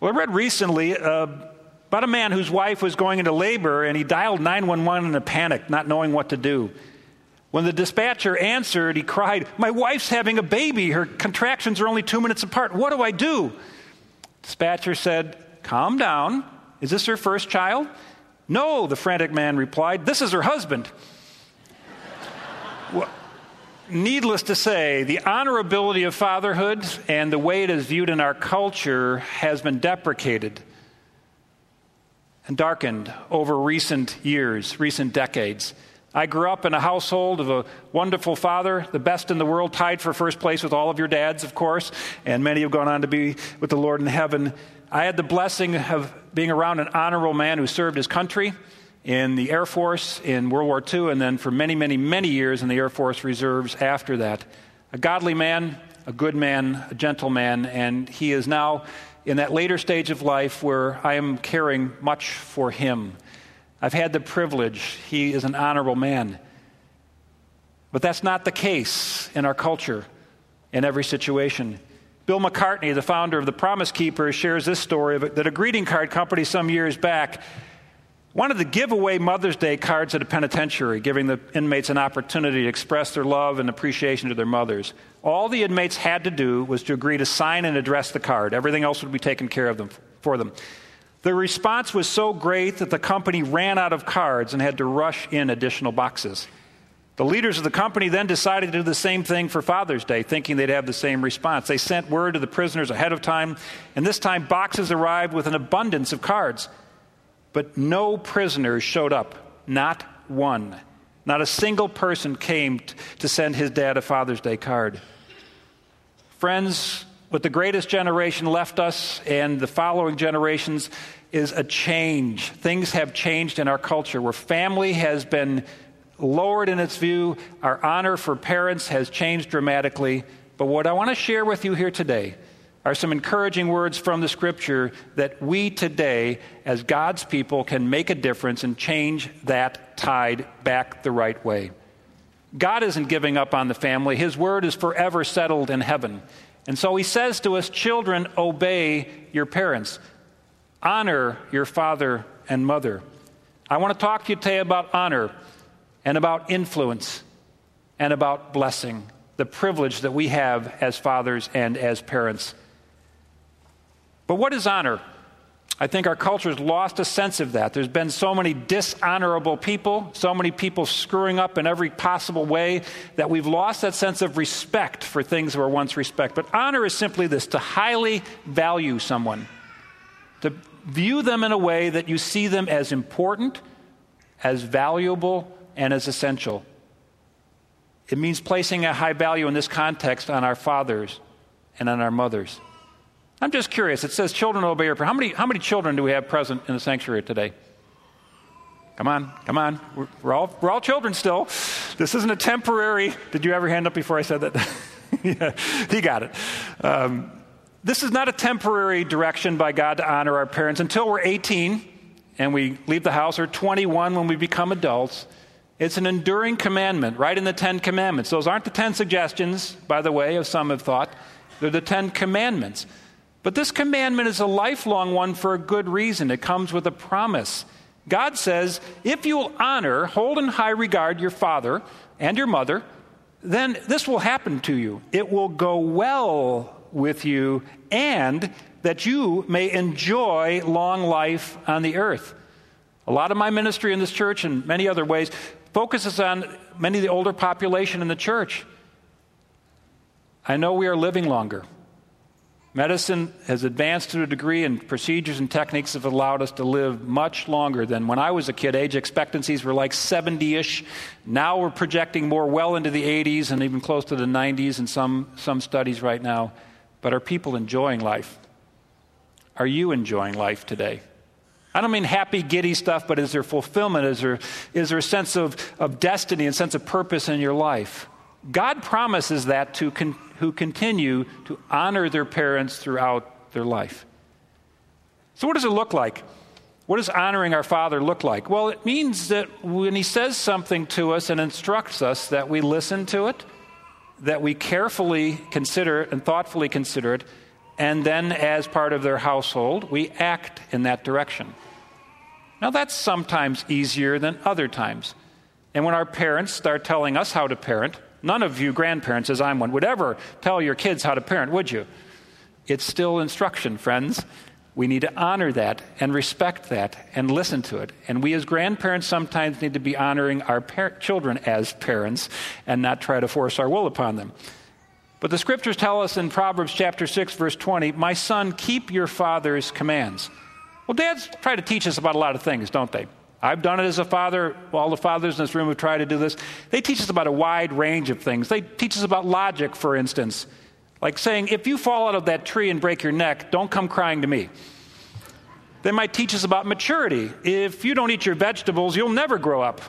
Well, I read recently uh, about a man whose wife was going into labor and he dialed 911 in a panic, not knowing what to do. When the dispatcher answered, he cried, My wife's having a baby. Her contractions are only two minutes apart. What do I do? Dispatcher said, Calm down. Is this her first child? No, the frantic man replied, This is her husband. well, needless to say, the honorability of fatherhood and the way it is viewed in our culture has been deprecated and darkened over recent years, recent decades. I grew up in a household of a wonderful father, the best in the world, tied for first place with all of your dads, of course, and many have gone on to be with the Lord in heaven. I had the blessing of being around an honorable man who served his country in the Air Force in World War II, and then for many, many, many years in the Air Force Reserves after that. A godly man, a good man, a gentle man, and he is now in that later stage of life where I am caring much for him. I've had the privilege. He is an honorable man. But that's not the case in our culture in every situation. Bill McCartney, the founder of the Promise Keepers, shares this story of, that a greeting card company some years back wanted to give away Mother's Day cards at a penitentiary, giving the inmates an opportunity to express their love and appreciation to their mothers. All the inmates had to do was to agree to sign and address the card. Everything else would be taken care of them, for them. The response was so great that the company ran out of cards and had to rush in additional boxes. The leaders of the company then decided to do the same thing for Father's Day, thinking they'd have the same response. They sent word to the prisoners ahead of time, and this time boxes arrived with an abundance of cards. But no prisoners showed up, not one. Not a single person came to send his dad a Father's Day card. Friends, what the greatest generation left us and the following generations is a change. Things have changed in our culture where family has been lowered in its view, our honor for parents has changed dramatically. But what I want to share with you here today are some encouraging words from the scripture that we today, as God's people, can make a difference and change that tide back the right way. God isn't giving up on the family, His word is forever settled in heaven. And so he says to us, Children, obey your parents, honor your father and mother. I want to talk to you today about honor and about influence and about blessing, the privilege that we have as fathers and as parents. But what is honor? I think our culture has lost a sense of that. There's been so many dishonorable people, so many people screwing up in every possible way that we've lost that sense of respect for things that were once respect. But honor is simply this to highly value someone, to view them in a way that you see them as important, as valuable, and as essential. It means placing a high value in this context on our fathers and on our mothers. I'm just curious. It says children obey your parents. How many, how many children do we have present in the sanctuary today? Come on, come on. We're, we're, all, we're all children still. This isn't a temporary. Did you ever hand up before I said that? yeah, he got it. Um, this is not a temporary direction by God to honor our parents until we're 18 and we leave the house, or 21 when we become adults. It's an enduring commandment, right in the Ten Commandments. Those aren't the Ten Suggestions, by the way, as some have thought. They're the Ten Commandments. But this commandment is a lifelong one for a good reason. It comes with a promise. God says, if you will honor, hold in high regard your father and your mother, then this will happen to you. It will go well with you, and that you may enjoy long life on the earth. A lot of my ministry in this church and many other ways focuses on many of the older population in the church. I know we are living longer. Medicine has advanced to a degree, and procedures and techniques have allowed us to live much longer than when I was a kid. Age expectancies were like 70 ish. Now we're projecting more well into the 80s and even close to the 90s in some, some studies right now. But are people enjoying life? Are you enjoying life today? I don't mean happy, giddy stuff, but is there fulfillment? Is there, is there a sense of, of destiny and sense of purpose in your life? God promises that to con- who continue to honor their parents throughout their life. So, what does it look like? What does honoring our Father look like? Well, it means that when He says something to us and instructs us, that we listen to it, that we carefully consider it and thoughtfully consider it, and then as part of their household, we act in that direction. Now, that's sometimes easier than other times. And when our parents start telling us how to parent, none of you grandparents, as I'm one, would ever tell your kids how to parent, would you? It's still instruction, friends. We need to honor that and respect that and listen to it. And we as grandparents sometimes need to be honoring our par- children as parents and not try to force our will upon them. But the scriptures tell us in Proverbs chapter 6 verse 20, "My son, keep your father's commands." Well, dads try to teach us about a lot of things, don't they? I've done it as a father. All the fathers in this room have tried to do this. They teach us about a wide range of things. They teach us about logic, for instance. Like saying, if you fall out of that tree and break your neck, don't come crying to me. They might teach us about maturity. If you don't eat your vegetables, you'll never grow up.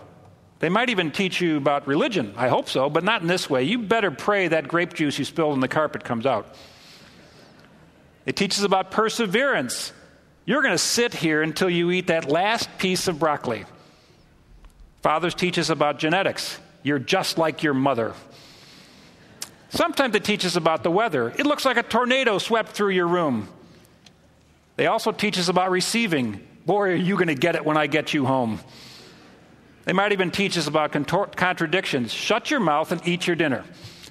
They might even teach you about religion. I hope so, but not in this way. You better pray that grape juice you spilled on the carpet comes out. They teach us about perseverance. You're going to sit here until you eat that last piece of broccoli. Fathers teach us about genetics. You're just like your mother. Sometimes they teach us about the weather. It looks like a tornado swept through your room. They also teach us about receiving. Boy, are you going to get it when I get you home. They might even teach us about contor- contradictions. Shut your mouth and eat your dinner.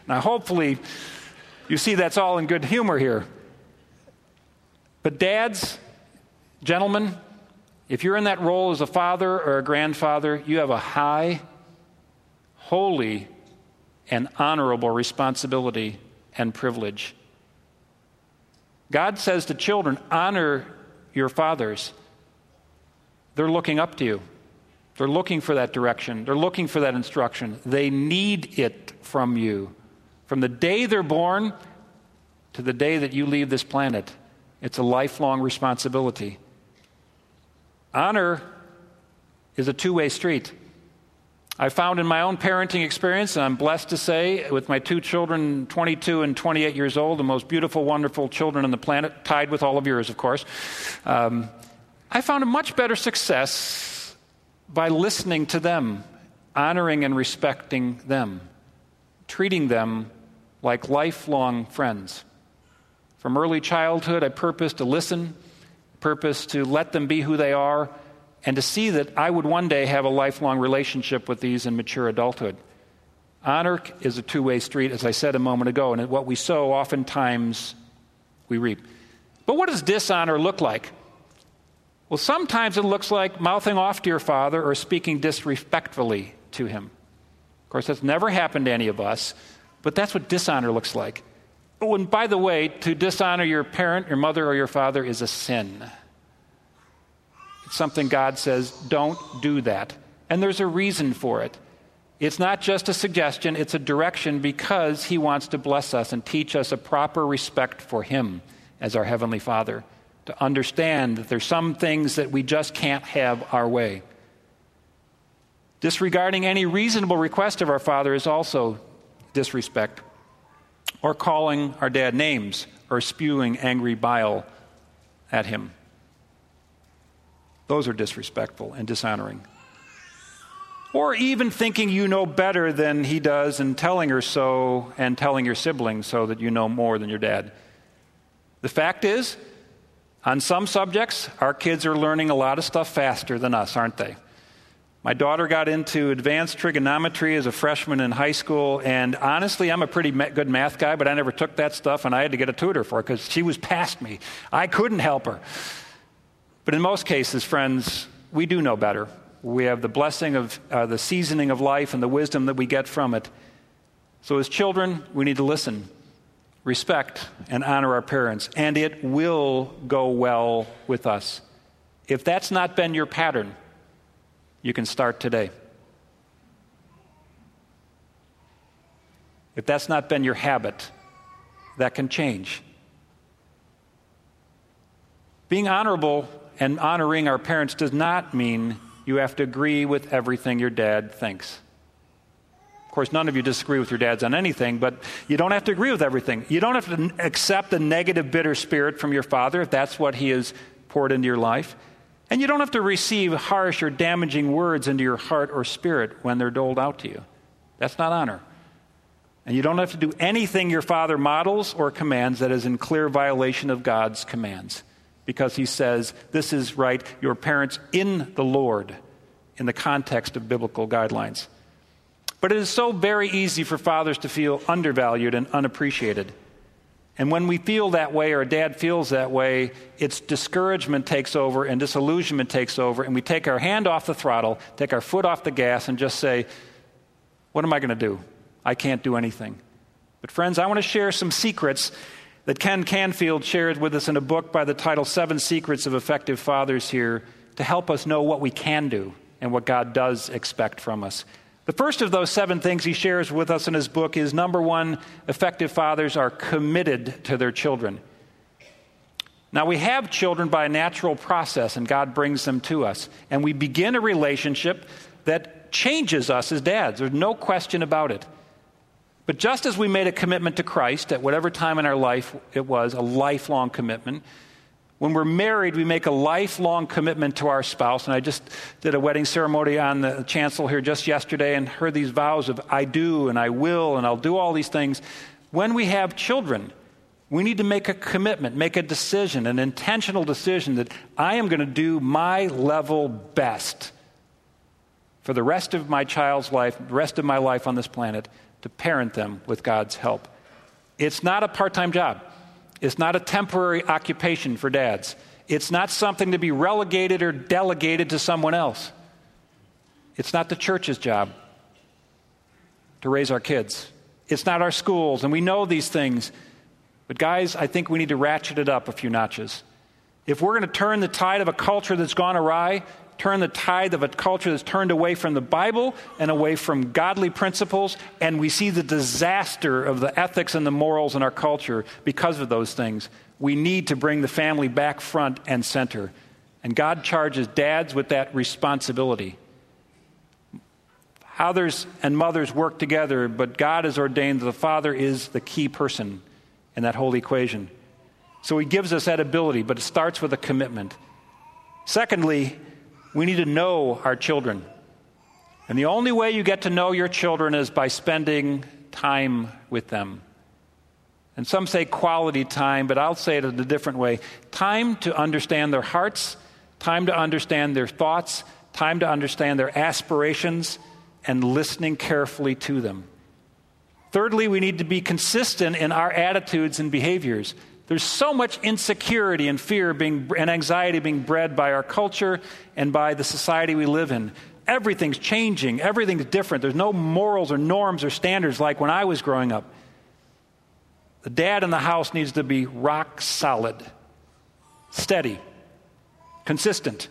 Now, hopefully, you see that's all in good humor here. But, dads, gentlemen, if you're in that role as a father or a grandfather, you have a high, holy and honorable responsibility and privilege. God says to children, honor your fathers. They're looking up to you. They're looking for that direction. They're looking for that instruction. They need it from you. From the day they're born to the day that you leave this planet, it's a lifelong responsibility. Honor is a two way street. I found in my own parenting experience, and I'm blessed to say, with my two children, 22 and 28 years old, the most beautiful, wonderful children on the planet, tied with all of yours, of course, um, I found a much better success by listening to them, honoring and respecting them, treating them like lifelong friends. From early childhood, I purposed to listen, purpose to let them be who they are, and to see that I would one day have a lifelong relationship with these in mature adulthood. Honor is a two way street, as I said a moment ago, and what we sow, oftentimes we reap. But what does dishonor look like? Well, sometimes it looks like mouthing off to your father or speaking disrespectfully to him. Of course, that's never happened to any of us, but that's what dishonor looks like. Oh, and by the way, to dishonor your parent, your mother, or your father is a sin. It's something God says, don't do that. And there's a reason for it. It's not just a suggestion, it's a direction because He wants to bless us and teach us a proper respect for Him as our Heavenly Father. To understand that there's some things that we just can't have our way. Disregarding any reasonable request of our Father is also disrespect. Or calling our dad names or spewing angry bile at him. Those are disrespectful and dishonoring. Or even thinking you know better than he does and telling her so and telling your siblings so that you know more than your dad. The fact is, on some subjects, our kids are learning a lot of stuff faster than us, aren't they? My daughter got into advanced trigonometry as a freshman in high school, and honestly, I'm a pretty good math guy, but I never took that stuff, and I had to get a tutor for it because she was past me. I couldn't help her. But in most cases, friends, we do know better. We have the blessing of uh, the seasoning of life and the wisdom that we get from it. So, as children, we need to listen, respect, and honor our parents, and it will go well with us. If that's not been your pattern, you can start today. If that's not been your habit, that can change. Being honorable and honoring our parents does not mean you have to agree with everything your dad thinks. Of course, none of you disagree with your dads on anything, but you don't have to agree with everything. You don't have to accept the negative, bitter spirit from your father if that's what he has poured into your life. And you don't have to receive harsh or damaging words into your heart or spirit when they're doled out to you. That's not honor. And you don't have to do anything your father models or commands that is in clear violation of God's commands. Because he says, this is right, your parents in the Lord, in the context of biblical guidelines. But it is so very easy for fathers to feel undervalued and unappreciated. And when we feel that way, or a dad feels that way, it's discouragement takes over and disillusionment takes over, and we take our hand off the throttle, take our foot off the gas, and just say, What am I going to do? I can't do anything. But, friends, I want to share some secrets that Ken Canfield shared with us in a book by the title Seven Secrets of Effective Fathers here to help us know what we can do and what God does expect from us. The first of those seven things he shares with us in his book is number one, effective fathers are committed to their children. Now, we have children by a natural process, and God brings them to us. And we begin a relationship that changes us as dads. There's no question about it. But just as we made a commitment to Christ at whatever time in our life it was, a lifelong commitment, when we're married, we make a lifelong commitment to our spouse. And I just did a wedding ceremony on the chancel here just yesterday and heard these vows of I do and I will and I'll do all these things. When we have children, we need to make a commitment, make a decision, an intentional decision that I am going to do my level best for the rest of my child's life, the rest of my life on this planet, to parent them with God's help. It's not a part time job. It's not a temporary occupation for dads. It's not something to be relegated or delegated to someone else. It's not the church's job to raise our kids. It's not our schools, and we know these things. But, guys, I think we need to ratchet it up a few notches. If we're going to turn the tide of a culture that's gone awry, turn the tide of a culture that's turned away from the Bible and away from godly principles, and we see the disaster of the ethics and the morals in our culture because of those things. We need to bring the family back front and center. And God charges dads with that responsibility. Fathers and mothers work together, but God has ordained that the father is the key person in that whole equation. So he gives us that ability, but it starts with a commitment. Secondly, we need to know our children. And the only way you get to know your children is by spending time with them. And some say quality time, but I'll say it in a different way time to understand their hearts, time to understand their thoughts, time to understand their aspirations, and listening carefully to them. Thirdly, we need to be consistent in our attitudes and behaviors. There's so much insecurity and fear being, and anxiety being bred by our culture and by the society we live in. Everything's changing, everything's different. There's no morals or norms or standards like when I was growing up. The dad in the house needs to be rock solid, steady, consistent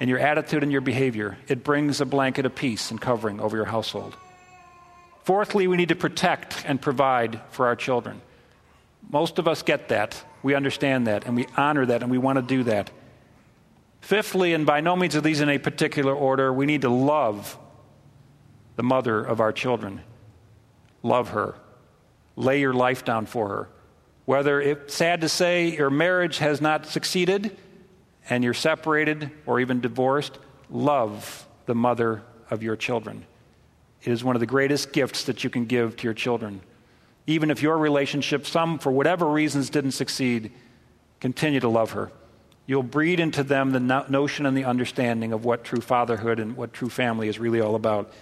in your attitude and your behavior. It brings a blanket of peace and covering over your household. Fourthly, we need to protect and provide for our children. Most of us get that. We understand that, and we honor that, and we want to do that. Fifthly, and by no means are these in a particular order, we need to love the mother of our children. Love her. Lay your life down for her. Whether it's sad to say your marriage has not succeeded and you're separated or even divorced, love the mother of your children. It is one of the greatest gifts that you can give to your children. Even if your relationship, some for whatever reasons didn't succeed, continue to love her. You'll breed into them the no- notion and the understanding of what true fatherhood and what true family is really all about.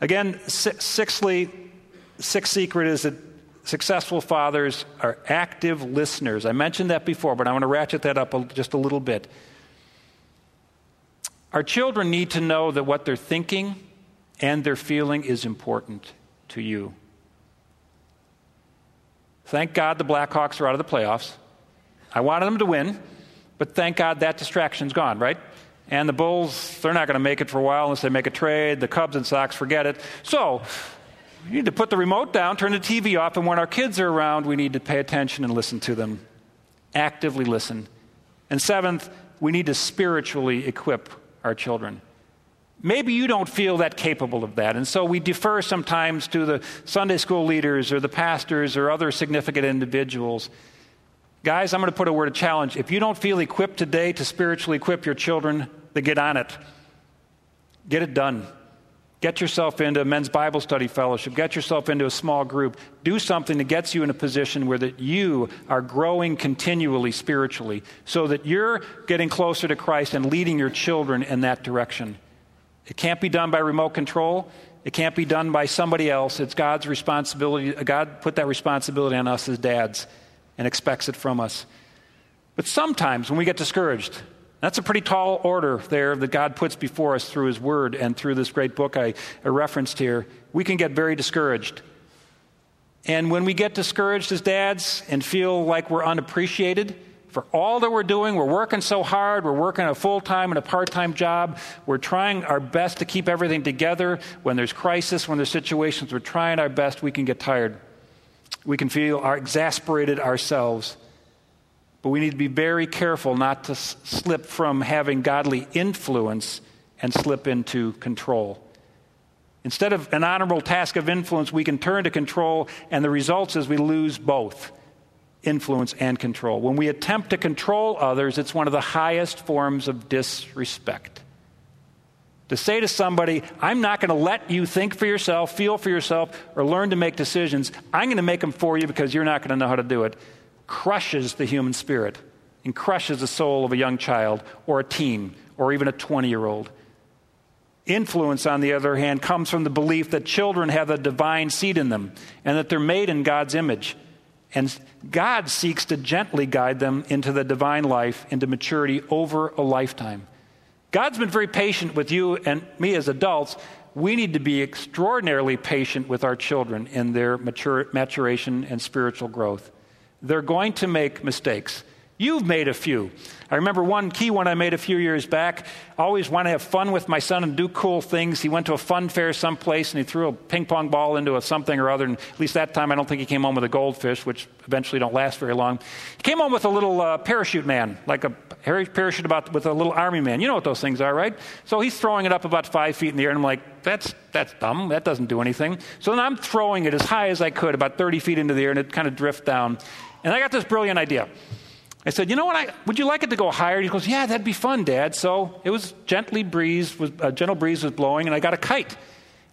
Again, sixthly, sixth secret is that successful fathers are active listeners. I mentioned that before, but I want to ratchet that up just a little bit. Our children need to know that what they're thinking and their feeling is important to you. Thank God the Blackhawks are out of the playoffs. I wanted them to win, but thank God that distraction's gone, right? And the Bulls, they're not going to make it for a while unless they make a trade. The Cubs and Sox, forget it. So, we need to put the remote down, turn the TV off, and when our kids are around, we need to pay attention and listen to them. Actively listen. And seventh, we need to spiritually equip our children. Maybe you don't feel that capable of that. And so we defer sometimes to the Sunday school leaders or the pastors or other significant individuals. Guys, I'm going to put a word of challenge. If you don't feel equipped today to spiritually equip your children, then get on it. Get it done. Get yourself into a men's Bible study fellowship. Get yourself into a small group. Do something that gets you in a position where that you are growing continually spiritually so that you're getting closer to Christ and leading your children in that direction. It can't be done by remote control. It can't be done by somebody else. It's God's responsibility. God put that responsibility on us as dads and expects it from us. But sometimes when we get discouraged, that's a pretty tall order there that God puts before us through His Word and through this great book I, I referenced here. We can get very discouraged. And when we get discouraged as dads and feel like we're unappreciated for all that we're doing, we're working so hard, we're working a full time and a part time job, we're trying our best to keep everything together. When there's crisis, when there's situations, we're trying our best, we can get tired. We can feel our, exasperated ourselves. But we need to be very careful not to s- slip from having godly influence and slip into control. Instead of an honorable task of influence, we can turn to control, and the results is we lose both influence and control. When we attempt to control others, it's one of the highest forms of disrespect. To say to somebody, I'm not going to let you think for yourself, feel for yourself, or learn to make decisions. I'm going to make them for you because you're not going to know how to do it crushes the human spirit and crushes the soul of a young child or a teen or even a 20 year old. Influence, on the other hand, comes from the belief that children have a divine seed in them and that they're made in God's image. And God seeks to gently guide them into the divine life, into maturity over a lifetime. God's been very patient with you and me as adults. We need to be extraordinarily patient with our children in their mature, maturation and spiritual growth. They're going to make mistakes. You've made a few. I remember one key one I made a few years back. Always want to have fun with my son and do cool things. He went to a fun fair someplace and he threw a ping pong ball into a something or other. And at least that time, I don't think he came home with a goldfish, which eventually don't last very long. He came home with a little uh, parachute man, like a parachute about with a little army man. You know what those things are, right? So he's throwing it up about five feet in the air, and I'm like, that's that's dumb. That doesn't do anything. So then I'm throwing it as high as I could, about 30 feet into the air, and it kind of drifts down. And I got this brilliant idea. I said, you know what? I, would you like it to go higher? He goes, yeah, that'd be fun, Dad. So it was gently breeze, was, a gentle breeze was blowing, and I got a kite.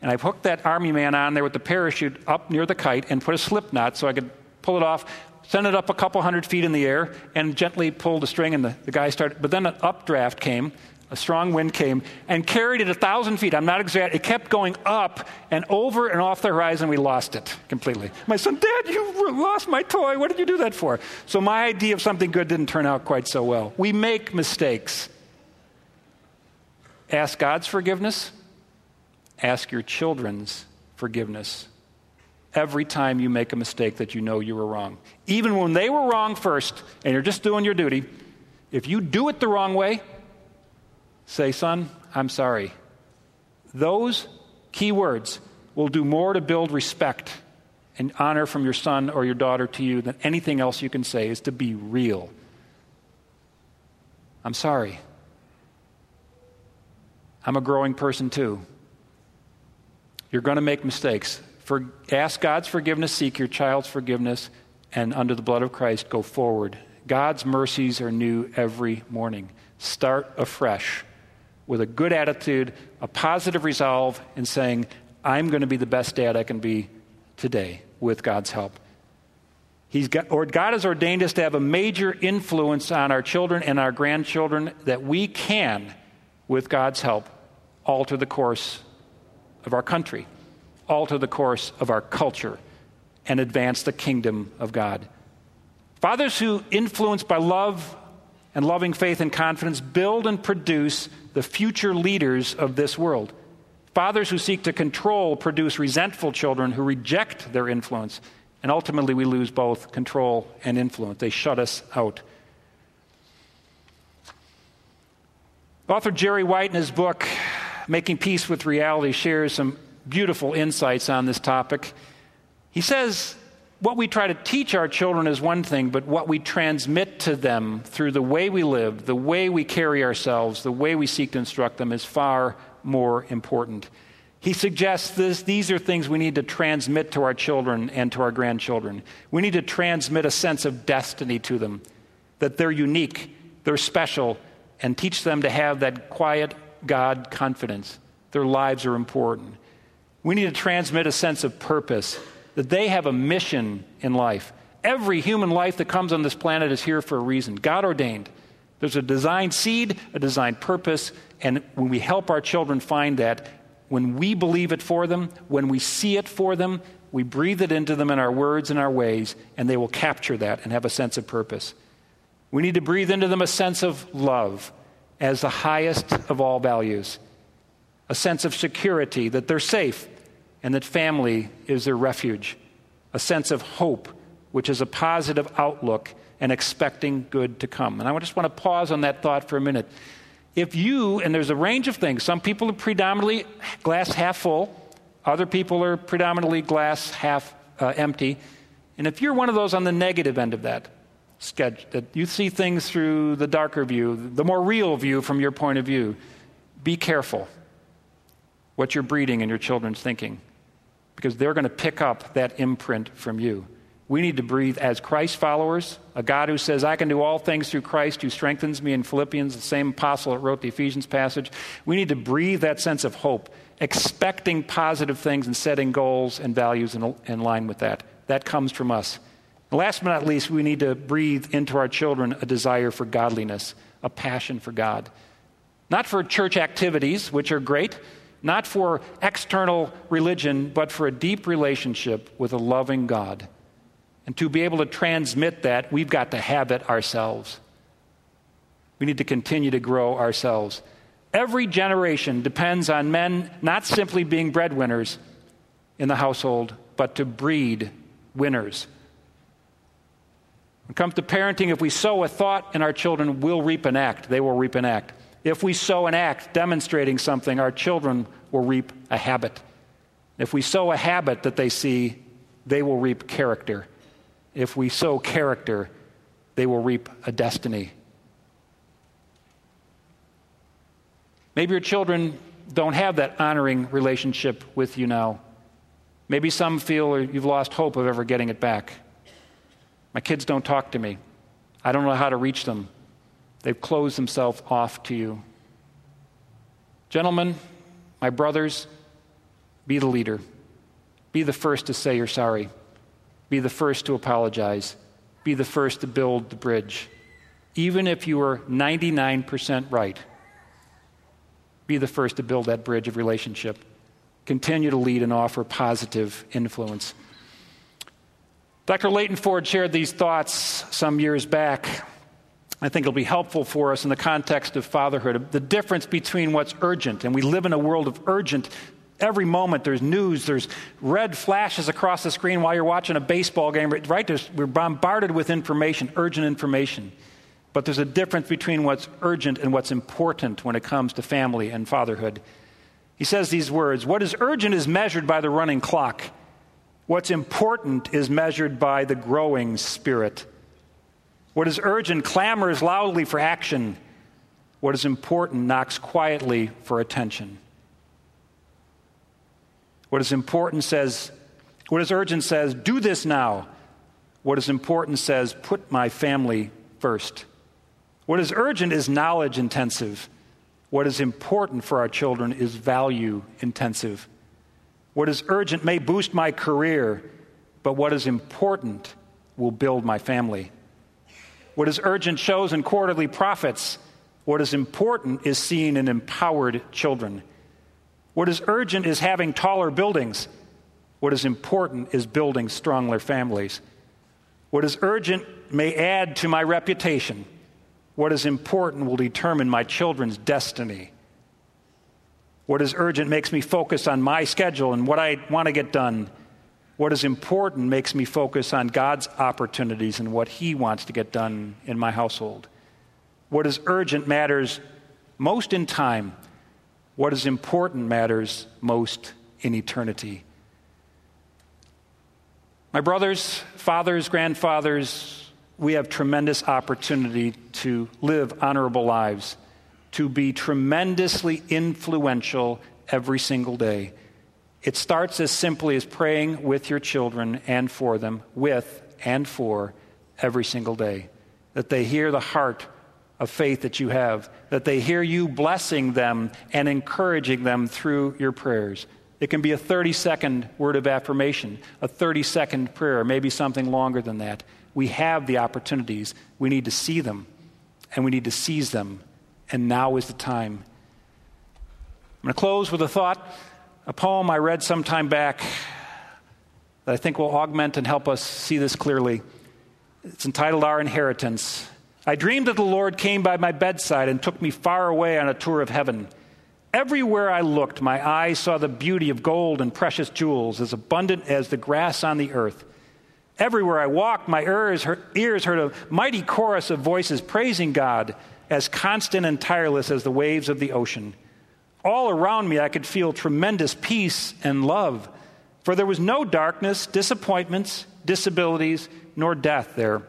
And I hooked that army man on there with the parachute up near the kite and put a slip knot so I could pull it off, send it up a couple hundred feet in the air, and gently pull the string. And the, the guy started, but then an updraft came, a strong wind came and carried it a thousand feet. I'm not exact. It kept going up and over and off the horizon. We lost it completely. My son, Dad, you lost my toy. What did you do that for? So my idea of something good didn't turn out quite so well. We make mistakes. Ask God's forgiveness. Ask your children's forgiveness. Every time you make a mistake that you know you were wrong. Even when they were wrong first and you're just doing your duty, if you do it the wrong way, Say, son, I'm sorry. Those key words will do more to build respect and honor from your son or your daughter to you than anything else you can say is to be real. I'm sorry. I'm a growing person too. You're going to make mistakes. For, ask God's forgiveness, seek your child's forgiveness, and under the blood of Christ, go forward. God's mercies are new every morning. Start afresh with a good attitude, a positive resolve, and saying, I'm going to be the best dad I can be today with God's help. He's got, or God has ordained us to have a major influence on our children and our grandchildren that we can, with God's help, alter the course of our country, alter the course of our culture, and advance the kingdom of God. Fathers who, influenced by love and loving faith and confidence, build and produce the future leaders of this world. Fathers who seek to control produce resentful children who reject their influence. And ultimately, we lose both control and influence. They shut us out. Author Jerry White, in his book, Making Peace with Reality, shares some beautiful insights on this topic. He says what we try to teach our children is one thing, but what we transmit to them through the way we live, the way we carry ourselves, the way we seek to instruct them is far more important. He suggests this, these are things we need to transmit to our children and to our grandchildren. We need to transmit a sense of destiny to them, that they're unique, they're special, and teach them to have that quiet God confidence. their lives are important. We need to transmit a sense of purpose, that they have a mission in life. Every human life that comes on this planet is here for a reason, God ordained. There's a designed seed, a designed purpose, and when we help our children find that, when we believe it for them, when we see it for them, we breathe it into them in our words and our ways, and they will capture that and have a sense of purpose. We need to breathe into them a sense of love as the highest of all values, a sense of security that they're safe and that family is their refuge, a sense of hope, which is a positive outlook and expecting good to come. And I just want to pause on that thought for a minute. If you, and there's a range of things, some people are predominantly glass half full, other people are predominantly glass half uh, empty. And if you're one of those on the negative end of that, sketch, that you see things through the darker view, the more real view from your point of view, be careful what you're breeding in your children's thinking because they're going to pick up that imprint from you. We need to breathe as Christ followers, a God who says, I can do all things through Christ who strengthens me in Philippians, the same apostle that wrote the Ephesians passage. We need to breathe that sense of hope, expecting positive things and setting goals and values in, in line with that. That comes from us. And last but not least, we need to breathe into our children a desire for godliness, a passion for God. Not for church activities, which are great, not for external religion, but for a deep relationship with a loving God. And to be able to transmit that, we've got to have it ourselves. We need to continue to grow ourselves. Every generation depends on men not simply being breadwinners in the household, but to breed winners. When it comes to parenting, if we sow a thought in our children, we'll reap an act. They will reap an act. If we sow an act demonstrating something, our children will reap a habit. If we sow a habit that they see, they will reap character. If we sow character, they will reap a destiny. Maybe your children don't have that honoring relationship with you now. Maybe some feel you've lost hope of ever getting it back. My kids don't talk to me. I don't know how to reach them. They've closed themselves off to you. Gentlemen, my brothers, be the leader. Be the first to say you're sorry. Be the first to apologize. Be the first to build the bridge. Even if you are 99% right, be the first to build that bridge of relationship. Continue to lead and offer positive influence. Dr. Leighton Ford shared these thoughts some years back. I think it'll be helpful for us in the context of fatherhood. The difference between what's urgent, and we live in a world of urgent Every moment there's news, there's red flashes across the screen while you're watching a baseball game, right? There's, we're bombarded with information, urgent information. But there's a difference between what's urgent and what's important when it comes to family and fatherhood. He says these words What is urgent is measured by the running clock. What's important is measured by the growing spirit. What is urgent clamors loudly for action. What is important knocks quietly for attention. What is important says, what is urgent says, do this now. What is important says, put my family first. What is urgent is knowledge intensive. What is important for our children is value intensive. What is urgent may boost my career, but what is important will build my family. What is urgent shows in quarterly profits. What is important is seeing in empowered children. What is urgent is having taller buildings. What is important is building stronger families. What is urgent may add to my reputation. What is important will determine my children's destiny. What is urgent makes me focus on my schedule and what I want to get done. What is important makes me focus on God's opportunities and what He wants to get done in my household. What is urgent matters most in time what is important matters most in eternity. My brothers, fathers, grandfathers, we have tremendous opportunity to live honorable lives, to be tremendously influential every single day. It starts as simply as praying with your children and for them, with and for every single day, that they hear the heart of faith that you have, that they hear you blessing them and encouraging them through your prayers. It can be a 30 second word of affirmation, a 30 second prayer, maybe something longer than that. We have the opportunities. We need to see them and we need to seize them. And now is the time. I'm going to close with a thought, a poem I read some time back that I think will augment and help us see this clearly. It's entitled Our Inheritance. I dreamed that the Lord came by my bedside and took me far away on a tour of heaven. Everywhere I looked, my eyes saw the beauty of gold and precious jewels, as abundant as the grass on the earth. Everywhere I walked, my ears heard, a mighty chorus of voices praising God, as constant and tireless as the waves of the ocean. All around me, I could feel tremendous peace and love, for there was no darkness, disappointments, disabilities, nor death there.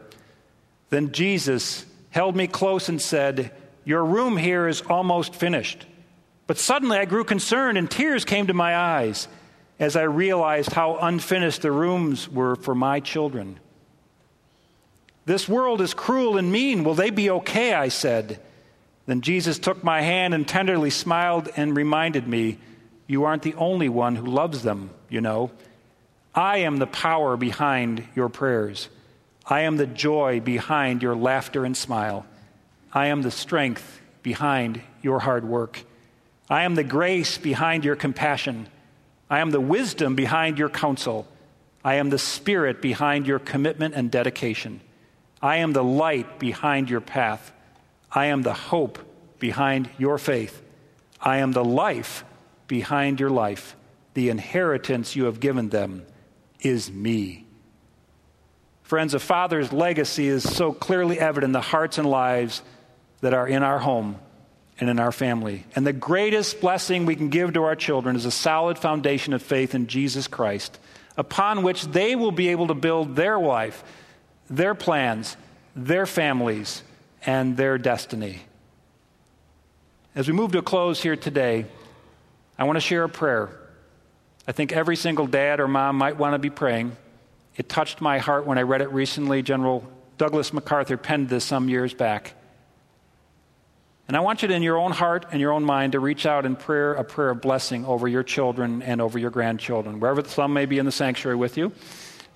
Then Jesus held me close and said, Your room here is almost finished. But suddenly I grew concerned and tears came to my eyes as I realized how unfinished the rooms were for my children. This world is cruel and mean. Will they be okay? I said. Then Jesus took my hand and tenderly smiled and reminded me, You aren't the only one who loves them, you know. I am the power behind your prayers. I am the joy behind your laughter and smile. I am the strength behind your hard work. I am the grace behind your compassion. I am the wisdom behind your counsel. I am the spirit behind your commitment and dedication. I am the light behind your path. I am the hope behind your faith. I am the life behind your life. The inheritance you have given them is me. Friends, a father's legacy is so clearly evident in the hearts and lives that are in our home and in our family. And the greatest blessing we can give to our children is a solid foundation of faith in Jesus Christ, upon which they will be able to build their life, their plans, their families, and their destiny. As we move to a close here today, I want to share a prayer. I think every single dad or mom might want to be praying. It touched my heart when I read it recently. General Douglas MacArthur penned this some years back. And I want you to, in your own heart and your own mind, to reach out in prayer, a prayer of blessing over your children and over your grandchildren, wherever some may be in the sanctuary with you.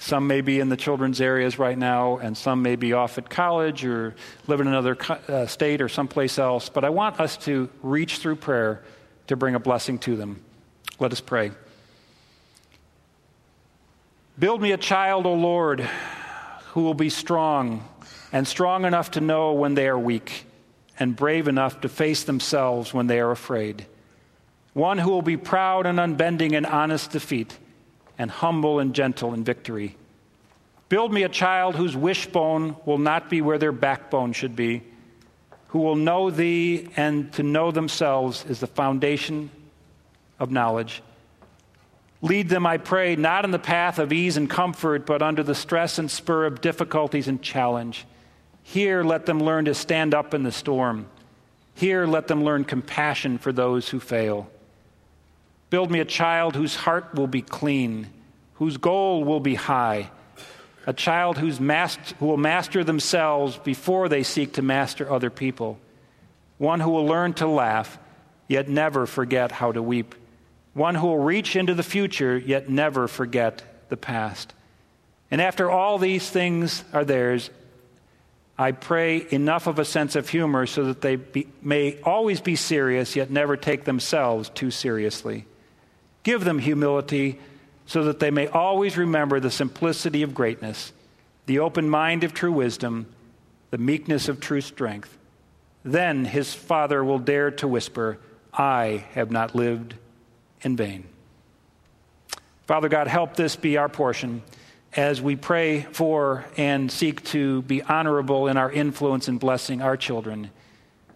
Some may be in the children's areas right now, and some may be off at college or live in another uh, state or someplace else. But I want us to reach through prayer to bring a blessing to them. Let us pray. Build me a child, O Lord, who will be strong and strong enough to know when they are weak and brave enough to face themselves when they are afraid. One who will be proud and unbending in honest defeat and humble and gentle in victory. Build me a child whose wishbone will not be where their backbone should be, who will know thee and to know themselves is the foundation of knowledge. Lead them, I pray, not in the path of ease and comfort, but under the stress and spur of difficulties and challenge. Here, let them learn to stand up in the storm. Here, let them learn compassion for those who fail. Build me a child whose heart will be clean, whose goal will be high, a child who's mast- who will master themselves before they seek to master other people, one who will learn to laugh, yet never forget how to weep one who will reach into the future yet never forget the past. And after all these things are theirs, I pray enough of a sense of humor so that they be, may always be serious yet never take themselves too seriously. Give them humility so that they may always remember the simplicity of greatness, the open mind of true wisdom, the meekness of true strength. Then his father will dare to whisper, I have not lived in vain. Father God, help this be our portion as we pray for and seek to be honorable in our influence and blessing our children.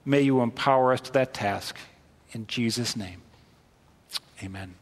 May you empower us to that task. In Jesus' name, amen.